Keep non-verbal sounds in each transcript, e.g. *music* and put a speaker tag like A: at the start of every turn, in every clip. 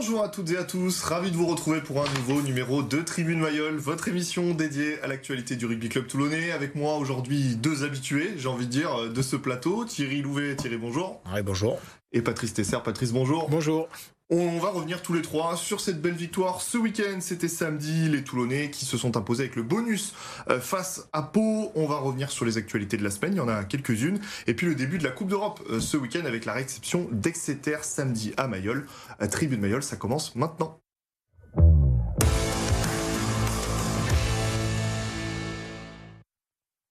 A: Bonjour à toutes et à tous, ravi de vous retrouver pour un nouveau numéro de Tribune Mayol, votre émission dédiée à l'actualité du rugby club toulonnais. Avec moi aujourd'hui deux habitués, j'ai envie de dire, de ce plateau. Thierry Louvet, Thierry bonjour.
B: Oui, bonjour.
A: Et Patrice Tesser, Patrice bonjour.
C: Bonjour.
A: On va revenir tous les trois sur cette belle victoire ce week-end. C'était samedi, les Toulonnais qui se sont imposés avec le bonus euh, face à Pau. On va revenir sur les actualités de la semaine, il y en a quelques-unes. Et puis le début de la Coupe d'Europe euh, ce week-end avec la réception d'Exeter samedi à Mayol. À Tribune Mayol, ça commence maintenant.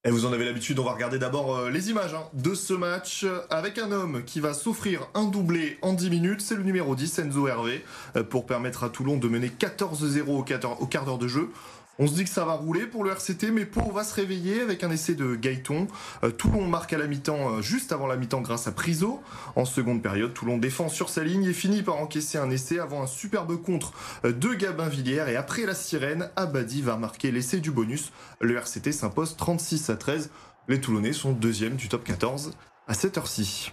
A: Et vous en avez l'habitude, on va regarder d'abord euh, les images hein, de ce match avec un homme qui va s'offrir un doublé en 10 minutes. C'est le numéro 10, Enzo Hervé, euh, pour permettre à Toulon de mener 14-0 au quart d'heure de jeu. On se dit que ça va rouler pour le RCT, mais Pau va se réveiller avec un essai de Gaëton. Euh, Toulon marque à la mi-temps, euh, juste avant la mi-temps, grâce à Priso. En seconde période, Toulon défend sur sa ligne et finit par encaisser un essai avant un superbe contre euh, de Gabin Villiers. Et après la sirène, Abadi va marquer l'essai du bonus. Le RCT s'impose 36 à 13. Les Toulonnais sont deuxième du top 14 à cette heure-ci.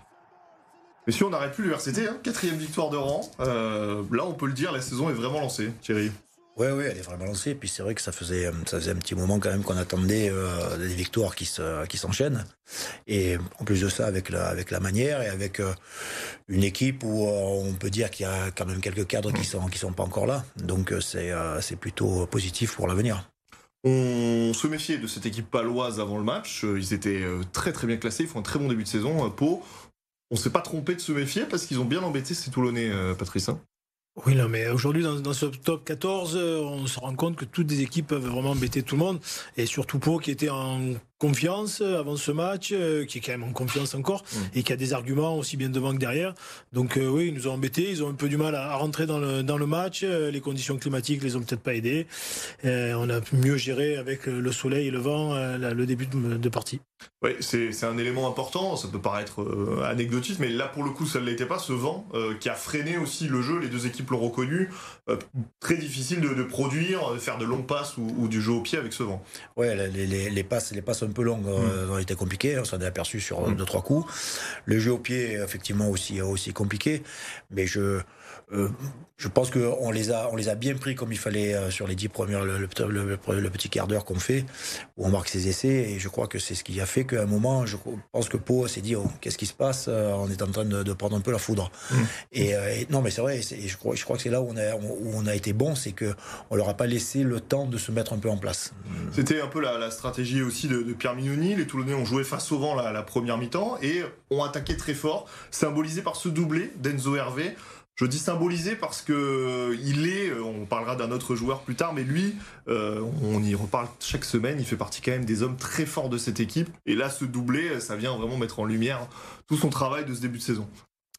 A: Mais si on n'arrête plus le RCT, hein, quatrième victoire de rang. là, on peut le dire, la saison est vraiment lancée, Thierry.
B: Oui, oui, elle est vraiment lancée. Puis c'est vrai que ça faisait, ça faisait un petit moment quand même qu'on attendait euh, des victoires qui se, qui s'enchaînent. Et en plus de ça, avec la, avec la manière et avec euh, une équipe où euh, on peut dire qu'il y a quand même quelques cadres qui sont, qui sont pas encore là. Donc c'est, c'est plutôt positif pour l'avenir.
A: On se méfiait de cette équipe paloise avant le match. Ils étaient très très bien classés. Ils font un très bon début de saison. Pau, on s'est pas trompé de se méfier parce qu'ils ont bien embêté ces Toulonnais, Patrice. Hein.
C: Oui, non, mais aujourd'hui, dans, ce top 14, on se rend compte que toutes les équipes peuvent vraiment embêter tout le monde. Et surtout Pau, qui était en confiance avant ce match, euh, qui est quand même en confiance encore, mm. et qui a des arguments aussi bien devant que derrière. Donc euh, oui, ils nous ont embêtés, ils ont un peu du mal à, rentrer dans le, dans le match, euh, les conditions climatiques les ont peut-être pas aidés. on a mieux géré avec le soleil et le vent le début de, partie.
A: Oui, c'est un élément important, ça peut paraître anecdotique, mais là pour le coup ça ne l'était pas, ce vent qui a freiné aussi le jeu, les deux équipes l'ont reconnu, très difficile de, produire, de faire de longues passes ou, du jeu au pied avec ce vent.
B: Ouais, les, les, les passes, les passes un peu longues euh, mm. ont été compliquées. On s'en est aperçu sur mm. deux, trois coups. Le jeu au pied, effectivement, aussi, aussi compliqué. Mais je, euh, je pense qu'on les a, on les a bien pris comme il fallait euh, sur les dix premières, le, le, petit quart d'heure qu'on fait, où on marque ses essais. Et je crois que c'est ce qui a fait qu'à un moment, je pense que Pau s'est dit, oh, qu'est-ce qui se passe euh, On est en train de, prendre un peu la foudre. Mmh. Et, non, mais c'est vrai. Je crois, je crois que c'est là où on a, où on a été bon, c'est que on leur a pas laissé le temps de se mettre un peu en place.
A: C'était un peu la, stratégie aussi de, Pierre Mignoni. Les Toulonnais ont joué face au vent la, la première mi-temps et ont attaqué très fort, symbolisé par ce doublé d'Enzo Hervé. Je dis symboliser parce que euh, il est, euh, on parlera d'un autre joueur plus tard, mais lui, euh, on y reparle chaque semaine, il fait partie quand même des hommes très forts de cette équipe. Et là, ce doublé, ça vient vraiment mettre en lumière tout son travail de ce début de saison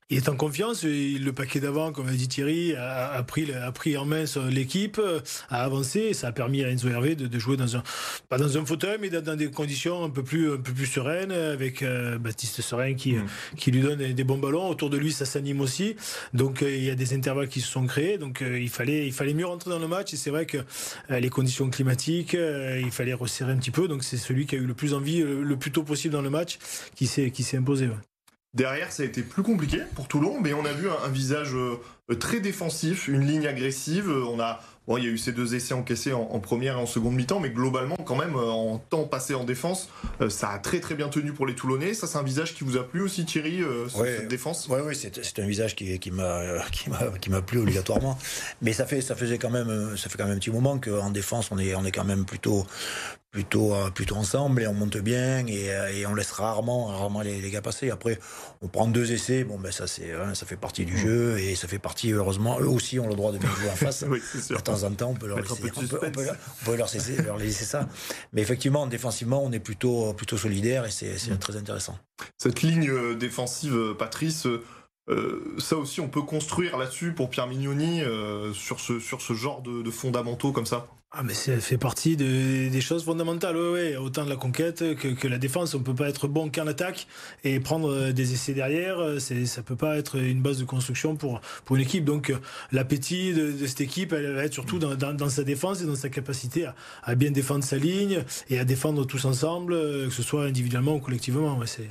C: il est en confiance. Le paquet d'avant, comme a dit Thierry, a, pris, a pris en main l'équipe, a avancé. ça a permis à Enzo Hervé de, jouer dans un, pas dans un fauteuil, mais dans, des conditions un peu plus, un peu plus sereines, avec euh, Baptiste Serein qui, mm. qui lui donne des bons ballons. Autour de lui, ça s'anime aussi. Donc euh, il y a des intervalles qui se sont créés. Donc euh, il fallait, il fallait mieux rentrer dans le match. Et c'est vrai que les conditions climatiques, il fallait resserrer un petit peu. Donc c'est celui qui a eu le plus envie, le, plus tôt possible dans le match, qui s'est, qui s'est imposé.
A: Derrière, ça a été plus compliqué pour Toulon, mais on a vu un, visage euh, très défensif, une ligne agressive. Euh, on a, bon, il y a eu ces deux essais encaissés en, première et en seconde mi-temps, mais globalement, quand même, euh, en temps passé en défense, ça a très très bien tenu pour les Toulonnais. Ça, c'est un visage qui vous a plu aussi, Thierry, cette défense?
B: Oui, oui, c'est un visage qui, qui m'a qui m'a plu obligatoirement. mais ça fait ça faisait quand même ça fait quand même un petit moment qu'en défense, on est on est quand même plutôt plutôt euh, plutôt ensemble et on monte bien et, euh, et on laisse rarement rarement les, les, gars passer. Après, on prend deux essais. Bon, ben ça c'est hein, ça fait partie du mm. jeu et ça fait partie heureusement. Eux aussi ont le droit de bien jouer en *laughs* face. de temps en temps, on peut leur laisser, on peut, on peut, on peut leur, laisser, leur, laisser, ça. Mais effectivement, défensivement, on est plutôt plutôt solidaire et c'est mm. très intéressant.
A: Cette ligne euh, défensive, Patrice. Euh, ça aussi, on peut construire là-dessus pour Pierre Mignoni euh, sur, ce, sur ce genre de, de fondamentaux comme ça?
C: Ah mais ça fait partie de, des choses fondamentales, ouais, ouais, autant de la conquête que, que la défense. On peut pas être bon qu'en attaque et prendre euh, des essais derrière. C'est, ça peut pas être une base de construction pour pour une équipe. Donc l'appétit de, de, cette équipe, elle va être surtout dans, dans, dans, sa défense et dans sa capacité à, à, bien défendre sa ligne et à défendre tous ensemble, que ce soit individuellement ou collectivement. Ouais, c'est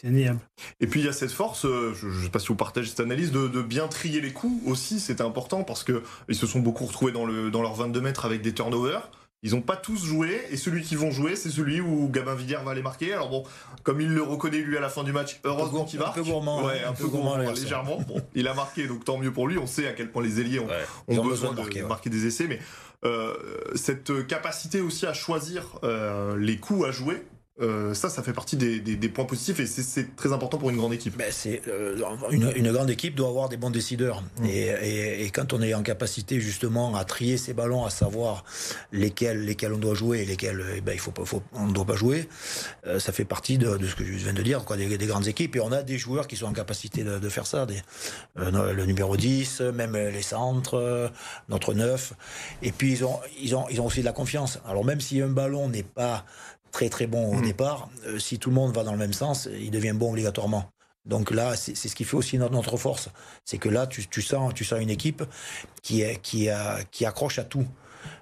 C: C'est indéniable.
A: Et puis il y a cette force, euh, je ne sais pas si vous partagez cette analyse, de, de bien trier les coups aussi, c'était important parce que ils se sont beaucoup retrouvés dans, le, dans leurs 22 mètres avec des turnovers. Ils n'ont pas tous joué, et celui qui vont jouer, c'est celui où Gabin Villiers va les marquer. Alors bon, comme il le reconnaît lui à la fin du match, heureusement qu'il marque.
B: Un peu gourmand.
A: Ouais, un, peu, gourmand, légèrement. Bon, il a marqué, donc tant mieux pour lui. On sait à quel point les ailiers ont,
B: Ouais,
A: ont
B: ils ont
A: besoin,
B: besoin de
A: de
B: marquer,
A: marquer,
B: ouais.
A: des essais, mais euh, cette capacité aussi à choisir euh, les coups à jouer, euh, ça, ça fait partie des, des- des points positifs et c'est- très important pour une grande équipe.
B: Ben, c'est euh, une, une grande équipe doit avoir des bons décideurs
A: Mm.
B: et, et- et quand on est en capacité justement à trier ses ballons, à savoir lesquels lesquels on doit jouer et lesquels eh ben, il faut pas faut, on ne doit pas jouer, euh, ça fait partie de, de ce que je viens de dire quoi, des, des grandes équipes et on a des joueurs qui sont en capacité de, de faire ça, des, euh, le numéro 10, même les centres, notre 9 et puis ils ont ils ont ils ont aussi de la confiance. Alors même si un ballon n'est pas très très bon au
A: Mm.
B: départ, euh, si tout le monde va dans le même sens, il devient bon obligatoirement. Donc là, c'est ce qui fait aussi notre, notre force. C'est que là, tu, tu, sens, tu sens une équipe qui, est, qui, a, qui accroche à tout.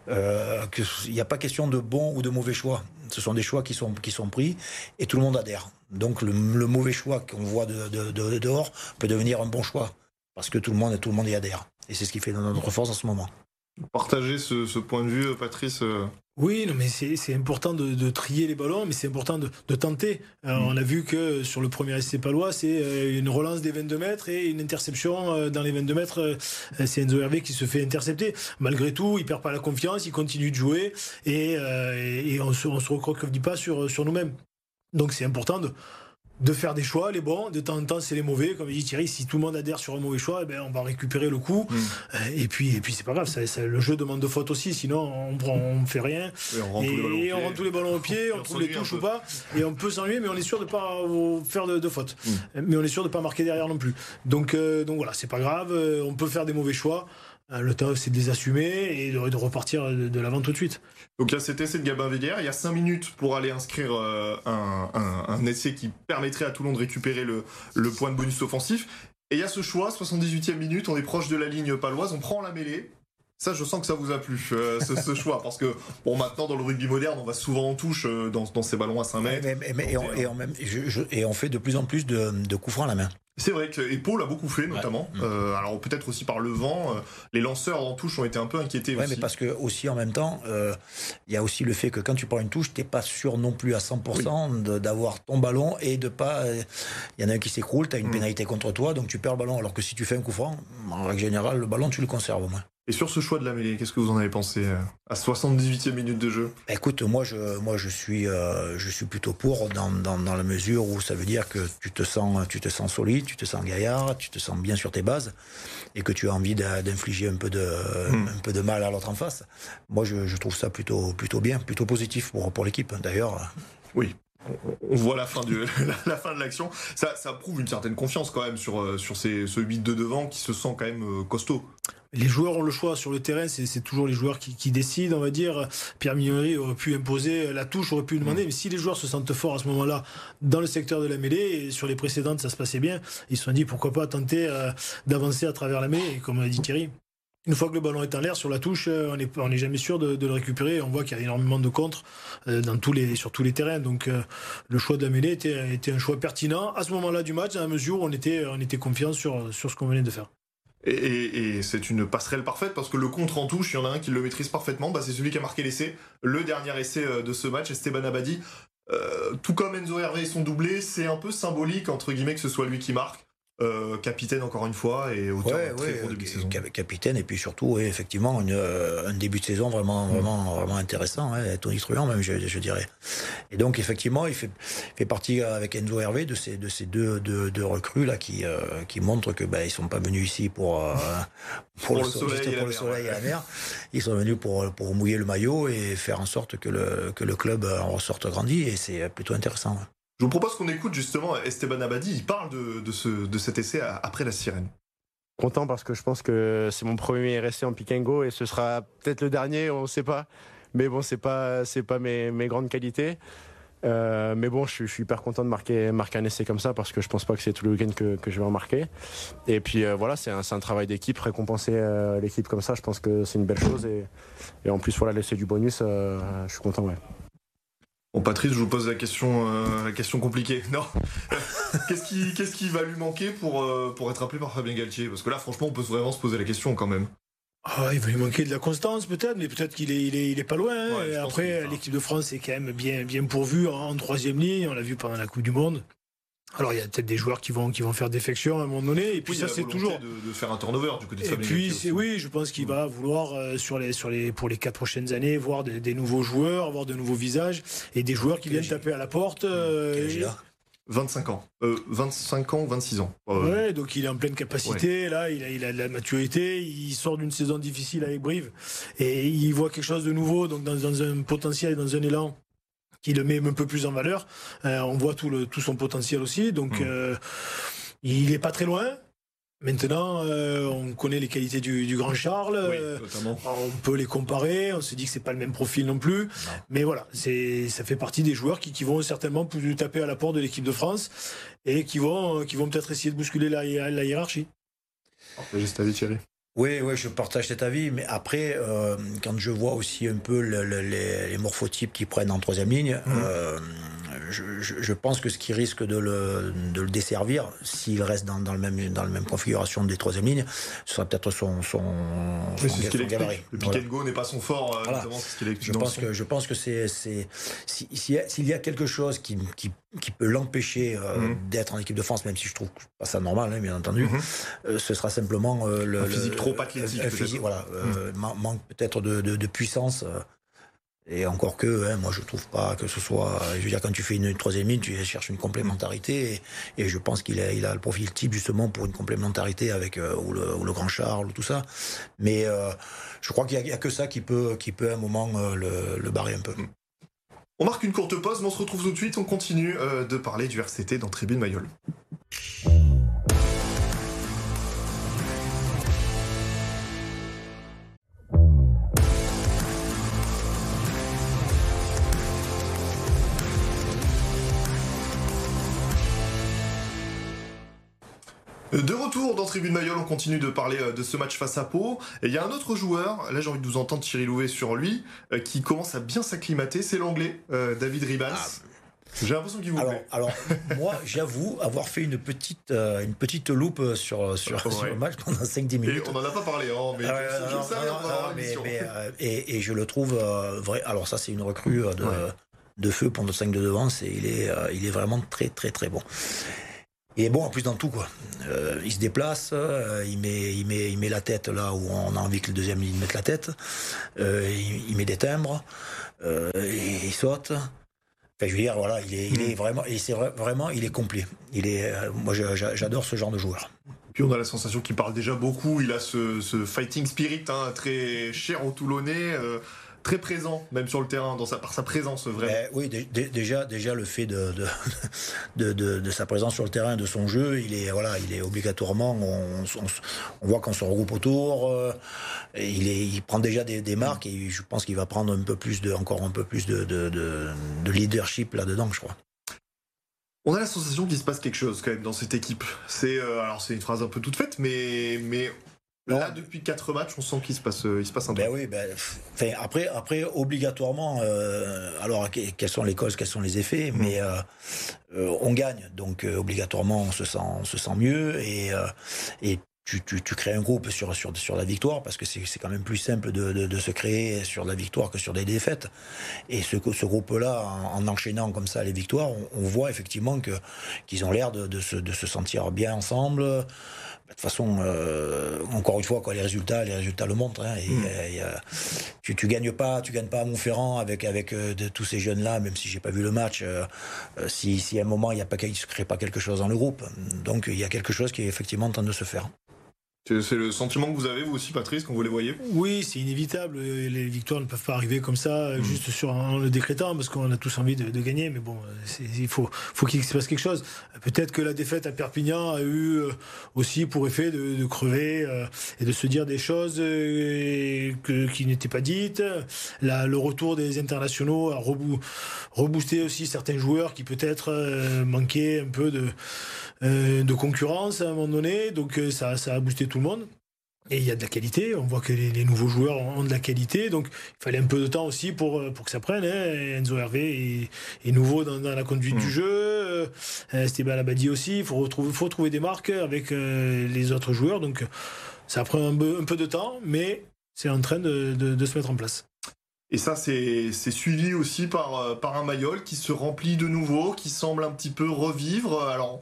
B: Euh, que- Il n'y a pas question de bon ou de mauvais choix. Ce sont des choix qui sont, qui sont pris et tout le monde adhère. Donc le, le mauvais choix qu'on voit de, de- de- dehors peut devenir un bon choix parce que tout le monde, tout le monde y adhère. Et c'est ce qui fait notre force en ce moment.
A: Partagez ce, ce point de vue, Patrice.
C: Oui, non, mais c'est important de, de trier les ballons, mais c'est important de, de tenter. Alors,
A: Mm.
C: On a vu que sur le premier essai palois, c'est euh, une relance des 22 mètres et une interception euh, dans les 22 mètres. euh, C'est Enzo Hervé qui se fait intercepter. Malgré tout, il perd pas la confiance, il continue de jouer et, et, et on se, on se recroqueville pas sur, sur nous-mêmes. Donc c'est important de, de faire des choix, les bons. De temps en temps, c'est les mauvais. Comme dit Thierry, si tout le monde adhère sur un mauvais choix, eh ben, on va récupérer le coup.
A: Mm.
C: Euh, Et puis, et puis c'est pas grave. ça- ça- le jeu demande de faute aussi. Sinon, on prend, on fait rien.
A: et on rentre tous les
C: Et on tous les ballons au pied, *laughs* on
A: on
C: trouve les touches ou pas, et on peut s'ennuyer, mais on est sûr de pas euh, faire de, de fautes.
A: Mm.
C: Mais on est sûr de pas marquer derrière non plus. Donc, euh, donc voilà, c'est pas grave, euh, on peut faire des mauvais choix. Euh, Le temps, c'est de les assumer et de, de repartir de, de l'avant tout de suite.
A: Donc il y a cet essai de Gabin Villiers, il y a 5 minutes pour aller inscrire euh, un, un- un essai qui permettrait à Toulon de récupérer le, le point de bonus offensif. Et il y a ce choix, 78e minute, on est proche de la ligne paloise, on prend la mêlée. Ça, je sens que ça vous a plu, euh, ce, ce *laughs* choix, parce que bon, maintenant dans le rugby moderne, on va souvent en touche euh, dans, dans ces ballons à 5 mètres.
B: Mais- mais- mais- et, on, et on même, je- je- et on fait de plus en plus de, de coups francs à la main.
A: C'est vrai que et Paul a beaucoup fait, notamment.
B: Ouais.
A: Euh, alors peut-être aussi par le vent, euh, les lanceurs en touche ont été un peu inquiétés
B: Ouais,
A: aussi.
B: mais parce que aussi en même temps, euh, il y a aussi le fait que quand tu prends une touche, t'es pas sûr non plus à 100% de- d'avoir ton ballon et de pas. euh, Il y en a un qui s'écroule, tu as une
A: Mm.
B: pénalité contre toi, donc tu perds le ballon. Alors que si tu fais un coup franc, en règle générale, le ballon tu le conserves au moins.
A: Et sur ce choix de la mêlée, qu'est-ce que vous en avez pensé euh, à 78e minute de jeu?
B: Bah, Écoute, moi je, moi je suis, euh, je suis plutôt pour dans, dans, dans la mesure où ça veut dire que tu te sens, tu te sens solide, tu te sens gaillard, tu te sens bien sur tes bases et que tu as envie d'infliger un peu de,
A: Hmm.
B: un peu de mal à l'autre en face. Moi je, je trouve ça plutôt, plutôt bien, plutôt positif pour, pour l'équipe. D'ailleurs,
A: Oui. On- voit la fin, du, *laughs* la, fin de l'action. Ça, ça prouve une certaine confiance quand même sur, euh, sur ces, ce 8 de devant qui se sent quand même costaud.
C: Les joueurs ont le choix sur le terrain, c'est toujours les joueurs qui, qui décident, on va dire. Pierre Mignonnery aurait pu imposer la touche, aurait pu demander, mais si les joueurs se sentent forts à ce moment-là dans le secteur de la mêlée, et sur les précédentes ça se passait bien, ils se sont dit pourquoi pas tenter euh, d'avancer à travers la mêlée, et comme l'a dit Thierry. Une fois que le ballon est en l'air sur la touche, euh, on n'est on jamais sûr de, de le récupérer. On voit qu'il y a énormément de contres euh, dans tous les, sur tous les terrains. Donc euh, le choix de la mêlée était, était un choix pertinent à ce moment-là du match, dans la mesure où on était, on était confiant sur, sur ce qu'on venait de faire.
A: Et, c'est une passerelle parfaite parce que le contre en touche, il y en a un qui le maîtrise parfaitement. Bah, c'est celui qui a marqué l'essai, le dernier essai euh, de ce match, Esteban Abadi. Euh, tout comme Enzo Hervé et son doublé, c'est un peu symbolique entre guillemets que ce soit lui qui marque. Euh, capitaine encore une fois et auteur
B: ouais,
A: très
B: ouais,
A: bon début de
B: ca-
A: saison.
B: ca- capitaine et puis surtout, ouais, effectivement, une, euh, un début de saison vraiment, vraiment, vraiment intéressant, hein, tonitruant même, je, je dirais. Et donc, effectivement, il fait, fait partie euh, avec Enzo Hervé de ces, de ces deux, deux, deux recrues là qui, euh, qui montrent que ben ils sont pas venus ici pour euh, *laughs*
A: Pour le
B: so-
A: soleil
B: juste
A: et la
B: pour le
A: mer,
B: soleil et la mer. Ils sont venus pour, pour mouiller le maillot et faire en sorte que le, que le club en ressorte grandi et c'est plutôt intéressant.
A: Je vous propose qu'on écoute justement Esteban Abadi. Il parle de, ce, de cet essai après la sirène.
D: Content parce que je pense que c'est mon premier essai en pick and go et ce sera peut-être le dernier, on ne sait pas. Mais bon, c'est pas c'est pas mes, mes grandes qualités. Euh, mais bon, je, suis- hyper content de marquer, marquer un essai comme ça parce que je pense pas que c'est tout le week-end que, que je vais en marquer. Et puis euh, voilà, c'est un, travail d'équipe, récompenser euh, l'équipe comme ça, je pense que c'est une belle chose. Et, et en plus, voilà, l'essai du bonus, je suis content.
A: Bon, Patrice, je vous pose la question, la question compliquée. *laughs* Non. qu'est-ce qui, qu'est-ce qui va lui manquer pour, pour être appelé par Fabien Galtier? Parce que là, franchement, on peut vraiment se poser la question quand même.
C: Ah, il va lui manquer de la constance peut-être, mais peut-être qu'il est, il est, il est pas loin. Hein. Après, l'équipe de France est quand même bien, bien pourvue en, troisième ligne. On l'a vu pendant la Coupe du Monde. Alors il y a peut-être des joueurs qui vont qui vont faire défection à un moment donné et puis ça c'est toujours
A: de, faire un turnover du côté de Et
C: puis c'est oui, je pense qu'il va vouloir euh, sur les sur les pour les quatre prochaines années voir des, nouveaux joueurs, avoir de nouveaux visages et des joueurs qui viennent taper à la porte. Euh,
A: 25 ans. Euh, 25 ans ou 26 ans.
C: Euh, ouais, donc il est en pleine capacité, là, il a, il a de la maturité, il sort d'une saison difficile avec Brive, et il voit quelque chose de nouveau, donc dans, dans un potentiel, dans un élan qui le met un peu plus en valeur. Euh, on voit tout, le, tout son potentiel aussi, donc mmh. euh, il est pas très loin. Maintenant, euh, on connaît les qualités du, grand Charles. Euh, on peut les comparer. On se dit que c'est pas le même profil non plus. Mais voilà, c'est ça fait partie des joueurs qui, vont certainement plus taper à la porte de l'équipe de France et qui vont qui vont peut-être essayer de bousculer la, la hiérarchie.
A: Juste avis, Thierry.
B: Oui, oui, je partage cet avis, mais après, euh, quand je vois aussi un peu les, morphotypes qui prennent en troisième ligne, mmh. euh, je, pense que ce qui risque de le, de le desservir, s'il reste dans, dans, le même, dans la même configuration des troisième lignes, ce sera peut-être son,
A: gabarit. Le pick go n'est pas son fort, euh, notamment, ce qu'il
B: je pense que Je pense que c'est... S'il y a quelque chose qui, qui qui peut l'empêcher euh, mhm. d'être en équipe de France, même si je trouve pas ça normal, hein, bien entendu. Mhm. Euh, ce sera simplement euh, le,
A: physique trop athlétique.
B: Physique, voilà, mhm. manque peut-être de, de, puissance. Et encore que, hein, moi je trouve pas que ce soit. Je veux dire, quand tu fais une, troisième ligne, tu cherches une complémentarité. Et, je pense qu'il a, le profil type justement pour une complémentarité avec le, ou, le, grand Charles ou tout ça. Mais je crois qu'il n'y a, que ça qui peut, qui peut à un moment le, le barrer un peu.
A: On marque une courte pause, mais on se retrouve tout de suite. On continue euh, de parler du RCT dans Tribune Mayol. De retour dans Tribune Mayol, on continue de parler euh, de ce match face à Pau. Et il y a un autre joueur, là j'ai envie de vous entendre Thierry Louvet sur lui, euh, qui commence à bien s'acclimater, c'est l'anglais, euh, David Ribans. Ah. J'ai l'impression qu'il vous
B: alors,
A: plaît.
B: Alors, *laughs* moi, j'avoue avoir fait une petite, une petite loupe sur, sur, le match pendant 5-10 minutes.
A: Et on n'en a pas parlé, hein, mais,
B: ça, et, et, je le trouve vrai. Alors, ça, c'est une recrue de, de feu pour notre 5 de devant. il, est, il est vraiment très, très, très bon. Il est bon en plus dans tout quoi. Euh, il se déplace, euh, il, met, il, met, il met la tête là où on a envie que le deuxième ligne mette la tête. Euh, il, met des timbres, il, saute. Enfin, je veux dire, voilà, il est, il est mm. vraiment, et c'est vraiment, il est complet. Il est, moi, j'adore ce genre de joueur.
A: Puis on a la sensation qu'il parle déjà beaucoup. Il a ce, ce fighting spirit hein, très cher au Toulonnais très présent, même sur le terrain, dans sa, par sa présence vraie.
B: Eh oui, déjà, déjà le fait de *laughs* de, de, de, sa présence sur le terrain, de son jeu, il est voilà, il est obligatoirement, on, on, voit qu'on se regroupe autour, euh, il, est, il prend déjà des, des, marques et je pense qu'il va prendre un peu plus de, encore un peu plus de, de leadership là-dedans, je crois.
A: On a la sensation qu'il se passe quelque chose quand même dans cette équipe. C'est euh, alors c'est une phrase un peu toute faite, mais mais Là, depuis quatre matchs, on sent qu'il se passe, il se passe un
B: ben truc. Ben oui, après, après, obligatoirement, euh, alors quelles sont les causes, quels sont les effets, mm. mais euh, euh, on gagne, donc obligatoirement, on se sent, on se sent mieux et, et tu, tu, tu, crées un groupe sur, sur, sur la victoire, parce que c'est quand même plus simple de, de, de, se créer sur la victoire que sur des défaites. Et ce, ce groupe-là, en, enchaînant comme ça les victoires, on, voit effectivement que qu'ils ont l'air de, de, se, de se sentir bien ensemble. De toute façon, euh, encore une fois, quoi, les résultats, les résultats le montrent. Hein, et, hmm. tu, tu gagnes pas, tu gagnes pas à Montferrand avec avec euh, de, tous ces jeunes là, même si j'ai pas vu le match. Euh, si, si à un moment il y a pas, il se crée pas quelque chose dans le groupe, donc il y a quelque chose qui est effectivement en train de se faire.
A: C'est le sentiment que vous avez, vous aussi, Patrice, quand vous les voyez
C: Oui, c'est inévitable. Les victoires ne peuvent pas arriver comme ça, mm. juste sur en le décrétant, parce qu'on a tous envie de, gagner. Mais bon, il faut, faut qu'il se passe quelque chose. Peut-être que la défaite à Perpignan a eu euh, aussi pour effet de, crever euh, et de se dire des choses euh, qui n'étaient pas dites. le retour des internationaux a reboosté aussi certains joueurs qui peut-être manquaient un peu de, de concurrence à un moment donné. Donc ça, ça a boosté tout le monde. Et il y a de la qualité, on voit que les, nouveaux joueurs ont de la qualité, donc il fallait un peu de temps aussi pour, euh, pour que ça prenne. Hein. Enzo Hervé est, nouveau dans, la conduite du mm. jeu, euh, Esteban Abadi aussi, il faut, retrouver, faut trouver des marques avec euh, les autres joueurs, donc ça prend un peu, un peu de temps, mais c'est en train de, de, se mettre en place.
A: Et ça, c'est suivi aussi par, par un Mayol qui se remplit de nouveau, qui semble un petit peu revivre. Alors,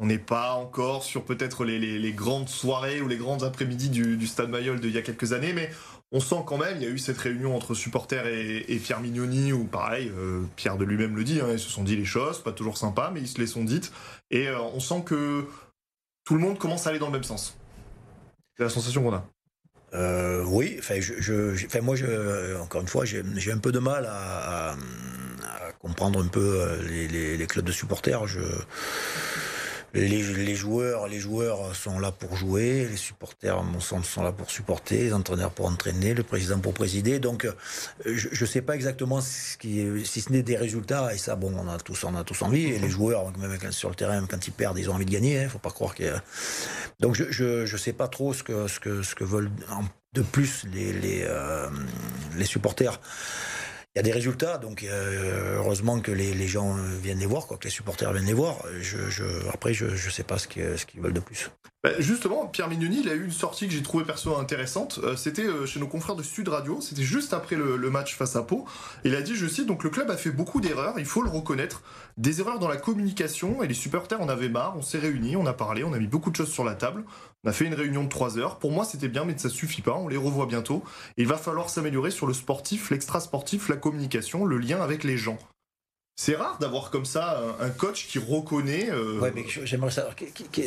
A: on n'est pas encore sur peut-être les, grandes soirées ou les grandes après-midi du, Stade Mayol d'il y a quelques années, mais on sent quand même, il y a eu cette réunion entre supporters et, Pierre Mignoni, où pareil, euh, Pierre de lui-même le dit, hein, ils se sont dit les choses, pas toujours sympa, mais ils se les sont dites, et euh, on sent que tout le monde commence à aller dans le même sens. C'est la sensation qu'on a.
B: Euh, oui, enfin, je, moi, encore une fois, j'ai un peu de mal à, comprendre un peu les, clubs de supporters. Les, joueurs, les joueurs sont là pour jouer, les supporters, à mon sens, sont là pour supporter, les entraîneurs pour entraîner, le président pour présider. Donc, euh, je ne sais pas exactement si ce n'est des résultats. Et ça, bon, on a tous, on a tous envie. Et les joueurs, même sur le terrain, quand ils perdent, ils ont envie de gagner. Il hein, faut pas croire que. Donc, je ne sais pas trop ce que, ce que, ce que veulent de plus les, les, euh, les supporters il y a des résultats, donc euh, heureusement que les, gens viennent les voir, quoi, que les supporters viennent les voir. Je, après, je ne sais pas ce qu'ils veulent de plus.
A: Bah, justement, Pierre Mignoni, il a eu une sortie que j'ai trouvée perso intéressante. Euh, c'était euh, chez nos confrères de Sud Radio, c'était juste après le, match face à Pau. Il a dit, je cite, donc le club a fait beaucoup d'erreurs, il faut le reconnaître. Des erreurs dans la communication, et les supporters en avaient marre, on s'est réunis, on a parlé, on a mis beaucoup de choses sur la table. On a fait une réunion de 3 heures. Pour moi, c'était bien, mais ça suffit pas. On les revoit bientôt. il va falloir s'améliorer sur le sportif, l'extra-sportif, la communication, le lien avec les gens. C'est rare d'avoir comme ça un, coach qui reconnaît.
B: Euh... Ouais, mais j'aimerais savoir.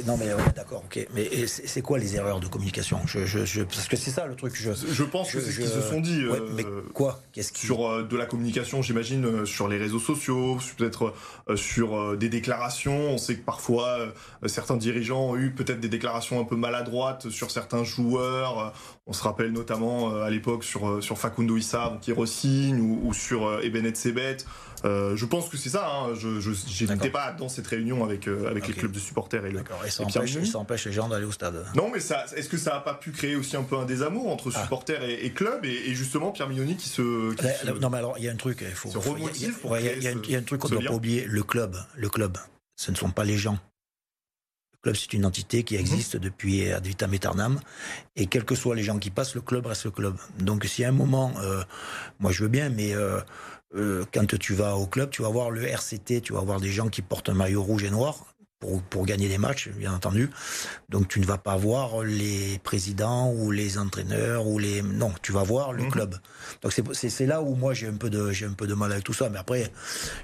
B: non, mais d'accord, ok. Mais c'est quoi les erreurs de communication? Je, Parce que c'est ça le truc.
A: Je, pense que c'est ce qu'ils se sont dit.
B: Ouais, mais euh, quoi?
A: Qu'est-ce Sur euh, de la communication, j'imagine, euh, sur les réseaux sociaux, peut-être sur des déclarations. On sait que parfois, certains dirigeants ont eu peut-être des déclarations un peu maladroites sur certains joueurs. On se rappelle notamment à l'époque sur, sur Facundo Issa, qui resigne, ou, ou sur Ebenet Sebet. Euh, je pense que c'est ça. Hein. Je n'étais pas dans cette réunion avec, euh, avec les clubs de supporters et, le,
B: et ça, empêche, les gens d'aller au stade.
A: Non, mais est-ce que ça n'a pas pu créer aussi un peu un désamour entre ah. supporters et, clubs et, justement Pierre Mignoni qui se.
B: non, mais alors il y a un truc. Il faut. Il y, a un truc qu'on ne doit pas oublier. Le club, le club, ce ne sont pas les gens. Le club, c'est une entité qui mhm. existe depuis ad vitam aeternam. Et quels que soient les gens qui passent, le club reste le club. Donc, si à un moment, euh, moi je veux bien, mais euh, quand tu vas au club, tu vas voir le RCT, tu vas voir des gens qui portent un maillot rouge et noir pour, pour, gagner des matchs, bien entendu. Donc tu ne vas pas voir les présidents ou les entraîneurs ou les non, tu vas voir le mhm. club. Donc c'est là où moi j'ai un peu de j'ai un peu de mal avec tout ça. Mais après,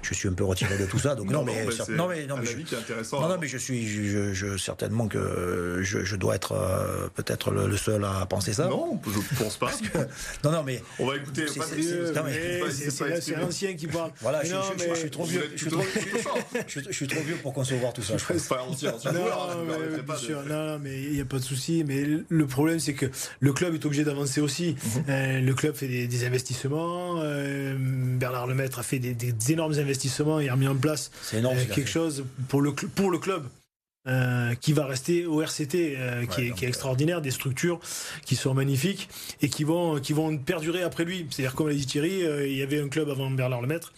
B: je suis un peu retiré de tout ça. Donc *laughs* non, mais non mais non mais je, non, non, mais je suis je, je, certainement que je, je dois être euh, peut-être le, seul à penser ça.
A: Non, je pense pas. *laughs*
B: non non mais
A: on va écouter.
C: C'est l'ancien qui parle.
B: Voilà, je, suis trop vieux. *laughs* Je suis trop vieux pour concevoir tout ça. *laughs*
C: Non, mais il n'y a pas de souci. Mais le problème, c'est que le club est obligé d'avancer aussi. Mhm. Euh, le club fait des, investissements. Euh, Bernard Lemaître a fait des, énormes investissements et a mis en place euh, quelque chose pour le, pour le club. qui va rester au RCT, qui, est, extraordinaire, des structures qui sont magnifiques et qui vont, qui vont perdurer après lui. C'est-à-dire, comme l'a dit Thierry, il y avait un club avant Bernard Lemaître,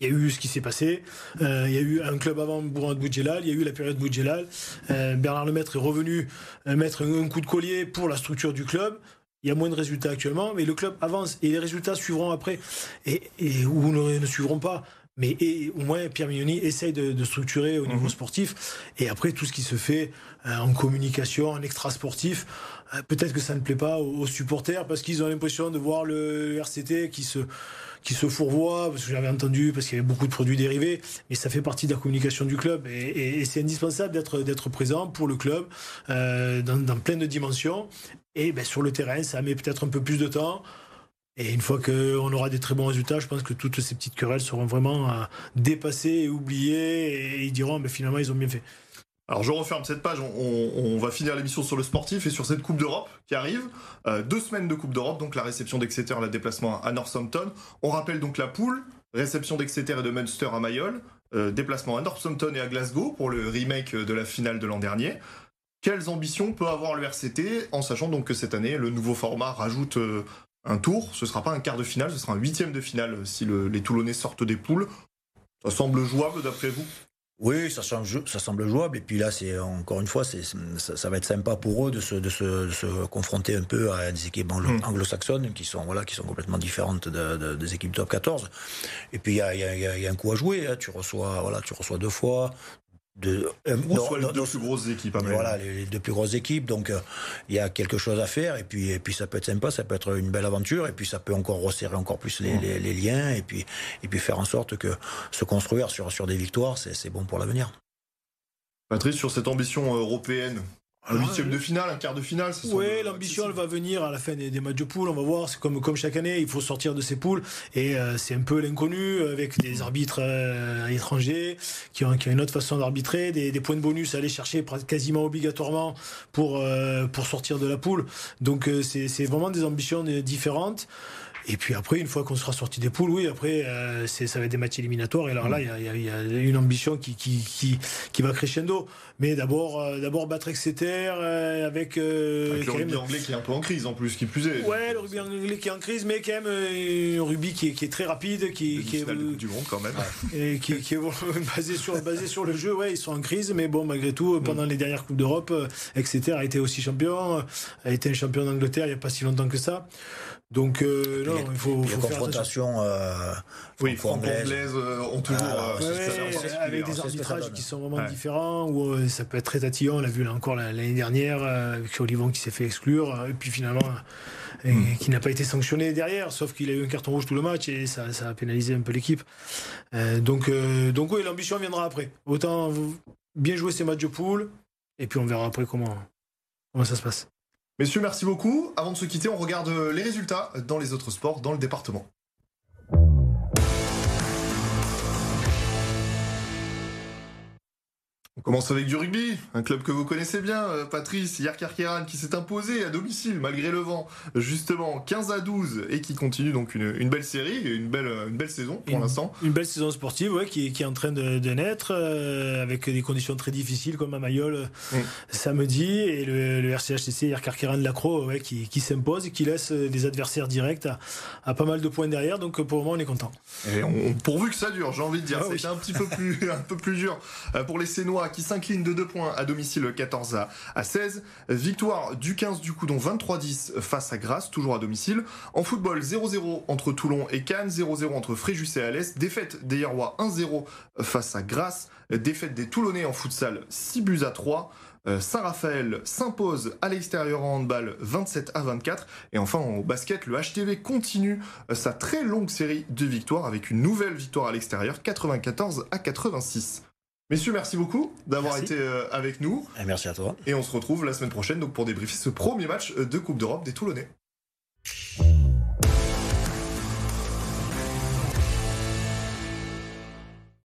C: il y a eu ce qui s'est passé. Euh, il y a eu un club avant Bourgoin de Boudjelal. Il y a eu la période Boudjelal. Euh, Bernard Lemaître est revenu euh, mettre un, coup de collier pour la structure du club. Il y a moins de résultats actuellement, mais le club avance et les résultats suivront après et, ou ne, suivront pas. Mais au moins, Pierre Mignoni essaye de, structurer au niveau mhm. sportif. Et après, tout ce qui se fait en communication, en extra-sportif, peut-être que ça ne plaît pas aux supporters parce qu'ils ont l'impression de voir le RCT qui se qui se fourvoie, parce que j'avais entendu, parce qu'il y avait beaucoup de produits dérivés, mais ça fait partie de la communication du club et, c'est indispensable d'être présent pour le club euh, dans, dans, plein de dimensions. Et ben, sur le terrain, ça met peut-être un peu plus de temps. Et une fois qu'on aura des très bons résultats, je pense que toutes ces petites querelles seront vraiment euh, dépassées et oubliées et ils diront, mais ben, finalement, ils ont bien fait.
A: Alors je referme cette page, on, va finir l'émission sur le sportif et sur cette Coupe d'Europe qui arrive. Euh, deux semaines de Coupe d'Europe, donc la réception d'Exeter, le déplacement à Northampton. On rappelle donc la poule, réception d'Exeter et de Munster à Mayol, euh, déplacement à Northampton et à Glasgow pour le remake de la finale de l'an dernier. quelles ambitions peut avoir le RCT en sachant donc que cette année, le nouveau format rajoute euh, un tour. Ce ne sera pas un quart de finale, ce sera un huitième de finale si les Toulonnais sortent des poules. Ça semble jouable d'après vous?
B: Oui, ça semble, ça semble jouable. Et puis là, c'est encore une fois, c'est, ça, va être sympa pour eux de se, de se, confronter un peu à des équipes hmm. anglo-saxonnes qui sont voilà, qui sont complètement différentes des équipes top 14. Et puis il y a, y a, un coup à jouer. Hein. Tu reçois voilà, tu reçois deux fois
A: de euh, les deux plus grosses équipes.
B: voilà, les, deux plus grosses équipes. Donc euh, il y a quelque chose à faire et puis et puis ça peut être sympa, ça peut être une belle aventure et puis ça peut encore resserrer encore plus les, les, liens et puis et puis faire en sorte que se construire sur sur des victoires, c'est bon pour l'avenir.
A: Patrice, sur cette ambition européenne, un huitième de finale, un quart de finale.
C: Oui, l'ambition, elle va venir à la fin des, matchs de poule. On va voir. C'est comme, comme chaque année, il faut sortir de ces poules. Et euh, c'est un peu l'inconnu avec des arbitres euh, étrangers qui ont, qui ont, une autre façon d'arbitrer, des, des, points de bonus à aller chercher quasiment obligatoirement pour, euh, pour sortir de la poule. Donc c'est vraiment des ambitions différentes. Et puis après, une fois qu'on sera sorti des poules, oui, après, euh, ça va être des matchs éliminatoires. Et alors là, il y, a, une ambition qui, qui, qui, qui va crescendo. Mais d'abord, euh, d'abord battre Exeter euh, avec.
A: Euh, avec le rugby anglais qui est un peu en crise en plus, qui plus est.
C: Ouais, le rugby anglais qui est en crise, mais quand même un rugby qui est, qui est très rapide, qui, qui est.
A: du monde quand même. *laughs*
C: Et qui, qui est *laughs* basé, sur, basé sur le jeu. Ouais, ils sont en crise, mais bon, malgré tout, pendant mm. les dernières Coupes d'Europe, Exeter a été aussi champion, a été un champion d'Angleterre il n'y a pas si longtemps que ça. Donc, euh, non, il faut,
B: les confrontations euh,
A: oui, franco-anglaises ont toujours
C: ah, avec des arbitrages qui sont vraiment différents. Où ça peut être très tatillon. On l'a vu là encore l'année dernière avec Olivon qui s'est fait exclure et puis finalement et hmm. qui n'a pas été sanctionné derrière, sauf qu'il a eu un carton rouge tout le match et ça, ça a pénalisé un peu l'équipe. donc, donc oui, l'ambition viendra après. Autant bien jouer ces matchs de poule et puis on verra après comment comment ça se passe.
A: Messieurs, merci beaucoup. Avant de se quitter, on regarde les résultats dans les autres sports dans le département. On commence avec du rugby, un club que vous connaissez bien, euh, Patrice, Yarkarkeran, qui s'est imposé à domicile malgré le vent, justement 15 à 12 et qui continue donc une, belle série, une belle, une belle saison pour l'instant.
C: Une belle saison sportive ouais, qui, est en train de, naître euh, avec des conditions très difficiles comme à Mayol mm. samedi et le, le RCHCC Yarkarkeran de Lacro ouais, qui, qui s'impose et qui laisse des adversaires directs à, pas mal de points derrière, donc pour le moment on est content.
A: Et pourvu que ça dure, j'ai envie de dire, ah c'est un petit peu plus, *laughs* un peu plus dur euh, pour les Sénois qui s'incline de 2 points à domicile 14 à, 16. Victoire du 15 du Coudon 23-10 face à Grasse, toujours à domicile. En football 0-0 entre Toulon et Cannes, 0-0 entre Fréjus et Alès. Défaite des Yerrois 1-0 face à Grasse. Défaite des Toulonnais en futsal 6 buts à 3. Euh, Saint-Raphaël s'impose à l'extérieur en handball 27 à 24. Et enfin, au basket, le HTV continue euh, sa très longue série de victoires avec une nouvelle victoire à l'extérieur 94 à 86. Messieurs, merci beaucoup d'avoir été euh, avec nous.
B: Et merci à toi.
A: Et on se retrouve la semaine prochaine donc pour débriefer ce premier match euh, de Coupe d'Europe des Toulonnais.